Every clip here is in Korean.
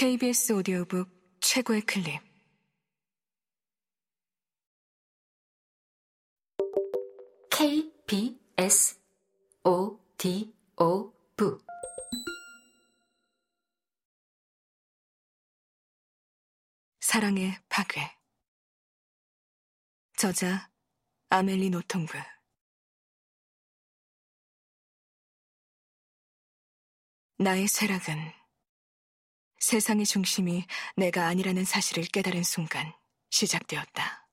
KBS 오디오북 최고의 클립. KBS 오디오북 사랑의 파괴. 저자 아멜리 노통브. 나의 쇠락은 세상의 중심이 내가 아니라는 사실을 깨달은 순간 시작되었다.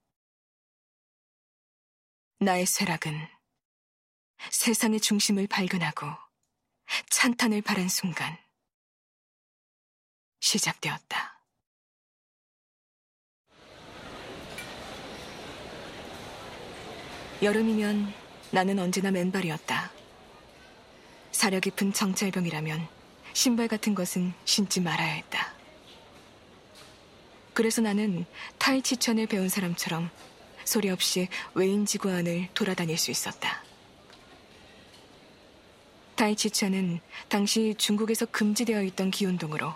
나의 쇠락은 세상의 중심을 발견하고 찬탄을 바란 순간 시작되었다. 여름이면 나는 언제나 맨발이었다. 사려 깊은 정찰병이라면 신발 같은 것은 신지 말아야 했다. 그래서 나는 타이치천을 배운 사람처럼 소리 없이 외인 지구 안을 돌아다닐 수 있었다. 타이치천은 당시 중국에서 금지되어 있던 기운동으로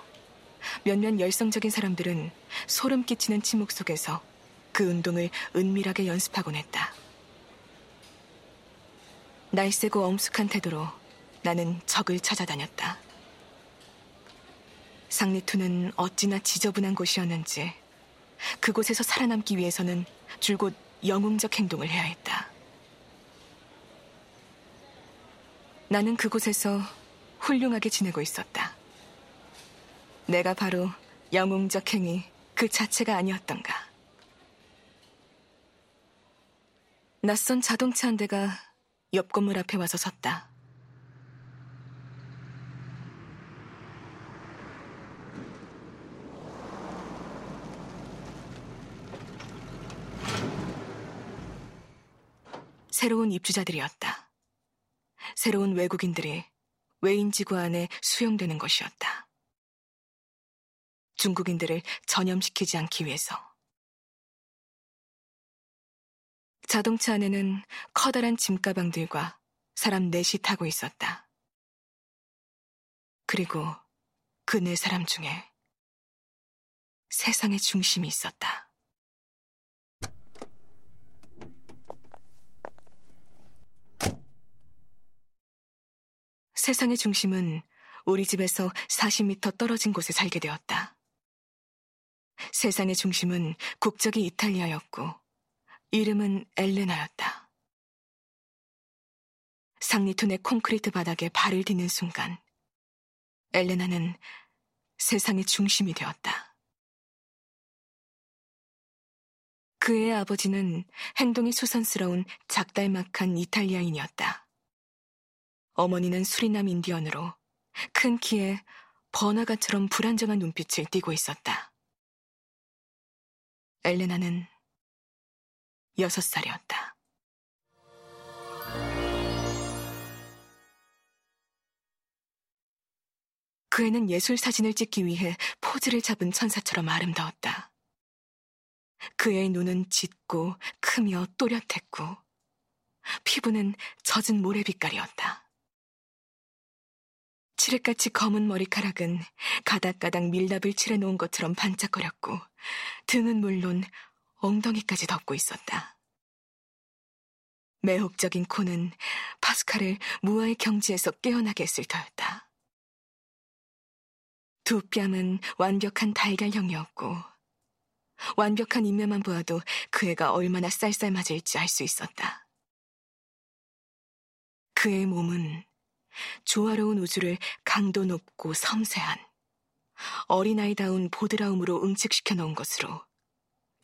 몇몇 열성적인 사람들은 소름 끼치는 침묵 속에서 그 운동을 은밀하게 연습하곤 했다. 날쌔고 엄숙한 태도로 나는 적을 찾아다녔다. 상리투는 어찌나 지저분한 곳이었는지 그곳에서 살아남기 위해서는 줄곧 영웅적 행동을 해야 했다. 나는 그곳에서 훌륭하게 지내고 있었다. 내가 바로 영웅적 행위 그 자체가 아니었던가. 낯선 자동차 한 대가 옆 건물 앞에 와서 섰다. 새로운 입주자들이었다. 새로운 외국인들이 외인 지구 안에 수용되는 것이었다. 중국인들을 전염시키지 않기 위해서. 자동차 안에는 커다란 짐가방들과 사람 넷이 타고 있었다. 그리고 그 네 사람 중에 세상의 중심이 있었다. 세상의 중심은 우리 집에서 40m 떨어진 곳에 살게 되었다. 세상의 중심은 국적이 이탈리아였고, 이름은 엘레나였다. 상리톤의 콘크리트 바닥에 발을 딛는 순간, 엘레나는 세상의 중심이 되었다. 그의 아버지는 행동이 수선스러운 작달막한 이탈리아인이었다. 어머니는 수리남 인디언으로 큰 키에 번화가처럼 불안정한 눈빛을 띠고 있었다. 엘레나는 여섯 살이었다. 그 애는 예술 사진을 찍기 위해 포즈를 잡은 천사처럼 아름다웠다. 그 애의 눈은 짙고 크며 또렷했고 피부는 젖은 모래빛깔이었다. 칠흑같이 검은 머리카락은 가닥가닥 밀랍을 칠해놓은 것처럼 반짝거렸고 등은 물론 엉덩이까지 덮고 있었다. 매혹적인 코는 파스칼을 무아의 경지에서 깨어나게 했을 터였다. 두 뺨은 완벽한 달걀형이었고 완벽한 인면만 보아도 그 애가 얼마나 쌀쌀맞을지 알 수 있었다. 그의 몸은 조화로운 우주를 강도 높고 섬세한 어린아이다운 보드라움으로 응축시켜 놓은 것으로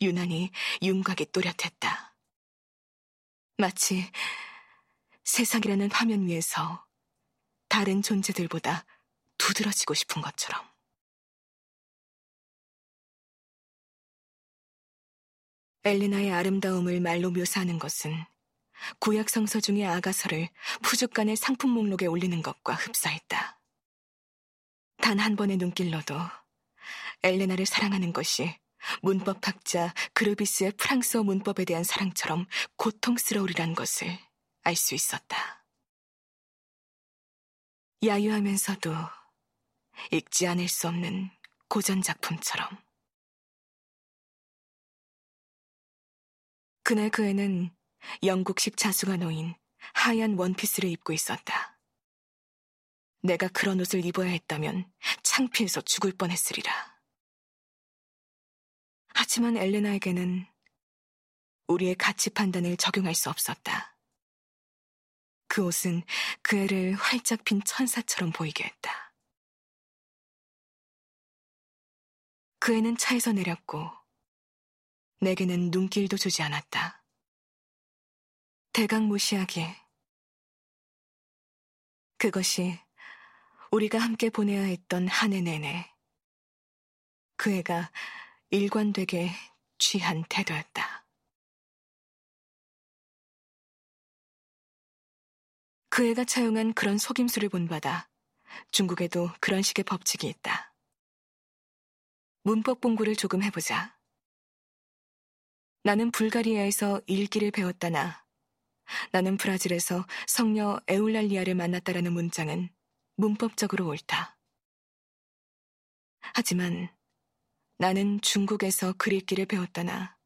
유난히 윤곽이 또렷했다. 마치 세상이라는 화면 위에서 다른 존재들보다 두드러지고 싶은 것처럼. 엘리나의 아름다움을 말로 묘사하는 것은 구약 성서 중의 아가서를 푸죽간의 상품 목록에 올리는 것과 흡사했다. 단 한 번의 눈길로도 엘레나를 사랑하는 것이 문법학자 그르비스의 프랑스어 문법에 대한 사랑처럼 고통스러우리란 것을 알 수 있었다. 야유하면서도 읽지 않을 수 없는 고전 작품처럼. 그날 그 애는 영국식 자수가 놓인 하얀 원피스를 입고 있었다. 내가 그런 옷을 입어야 했다면 창피해서 죽을 뻔했으리라. 하지만 엘레나에게는 우리의 가치 판단을 적용할 수 없었다. 그 옷은 그 애를 활짝 핀 천사처럼 보이게 했다. 그 애는 차에서 내렸고 내게는 눈길도 주지 않았다. 대강 무시하기에 그것이 우리가 함께 보내야 했던 한 해 내내 그 애가 일관되게 취한 태도였다. 그 애가 차용한 그런 속임수를 본받아 중국에도 그런 식의 법칙이 있다. 문법 공부를 조금 해보자. 나는 불가리아에서 읽기를 배웠다나 나는 브라질에서 성녀 에울랄리아를 만났다라는 문장은 문법적으로 옳다. 하지만 나는 중국에서 그리기를 배웠다나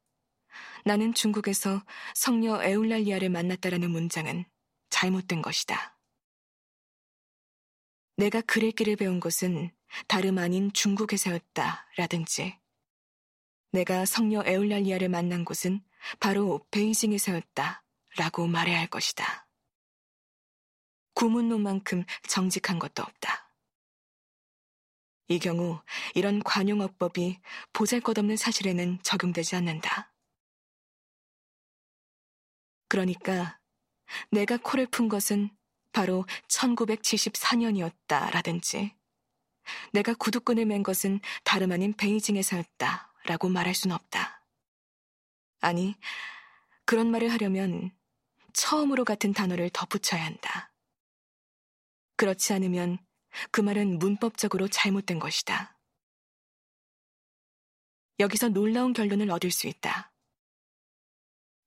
나는 중국에서 성녀 에울랄리아를 만났다라는 문장은 잘못된 것이다. 내가 그릴기를 배운 곳은 다름 아닌 중국에서였다 라든지 내가 성녀 에울랄리아를 만난 곳은 바로 베이징에서였다 라고 말해야 할 것이다. 구문론만큼 정직한 것도 없다. 이 경우 이런 관용어법이 보잘것없는 사실에는 적용되지 않는다. 그러니까 내가 코를 푼 것은 바로 1974년이었다 라든지 내가 구두끈을 맨 것은 다름 아닌 베이징에서였다 라고 말할 수는 없다. 아니, 그런 말을 하려면 처음으로 같은 단어를 덧붙여야 한다. 그렇지 않으면 그 말은 문법적으로 잘못된 것이다. 여기서 놀라운 결론을 얻을 수 있다.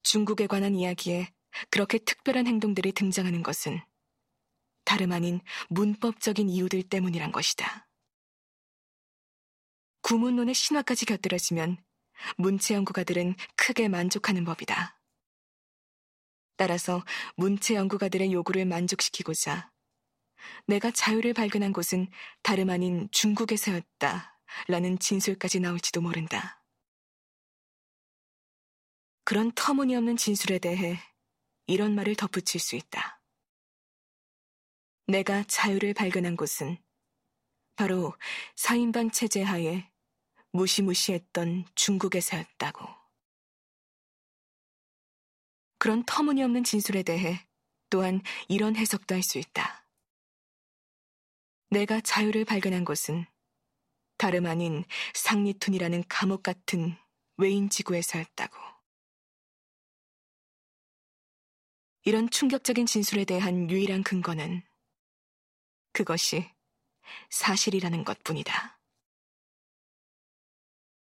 중국에 관한 이야기에 그렇게 특별한 행동들이 등장하는 것은 다름 아닌 문법적인 이유들 때문이란 것이다. 구문론의 신화까지 곁들여지면 문체 연구가들은 크게 만족하는 법이다. 따라서 문체 연구가들의 요구를 만족시키고자 내가 자유를 발견한 곳은 다름 아닌 중국에서였다 라는 진술까지 나올지도 모른다. 그런 터무니없는 진술에 대해 이런 말을 덧붙일 수 있다. 내가 자유를 발견한 곳은 바로 4인방 체제 하에 무시무시했던 중국에서였다고. 그런 터무니없는 진술에 대해 또한 이런 해석도 할 수 있다. 내가 자유를 발견한 곳은 다름 아닌 상리툰이라는 감옥 같은 외인 지구에서였다고. 이런 충격적인 진술에 대한 유일한 근거는 그것이 사실이라는 것 뿐이다.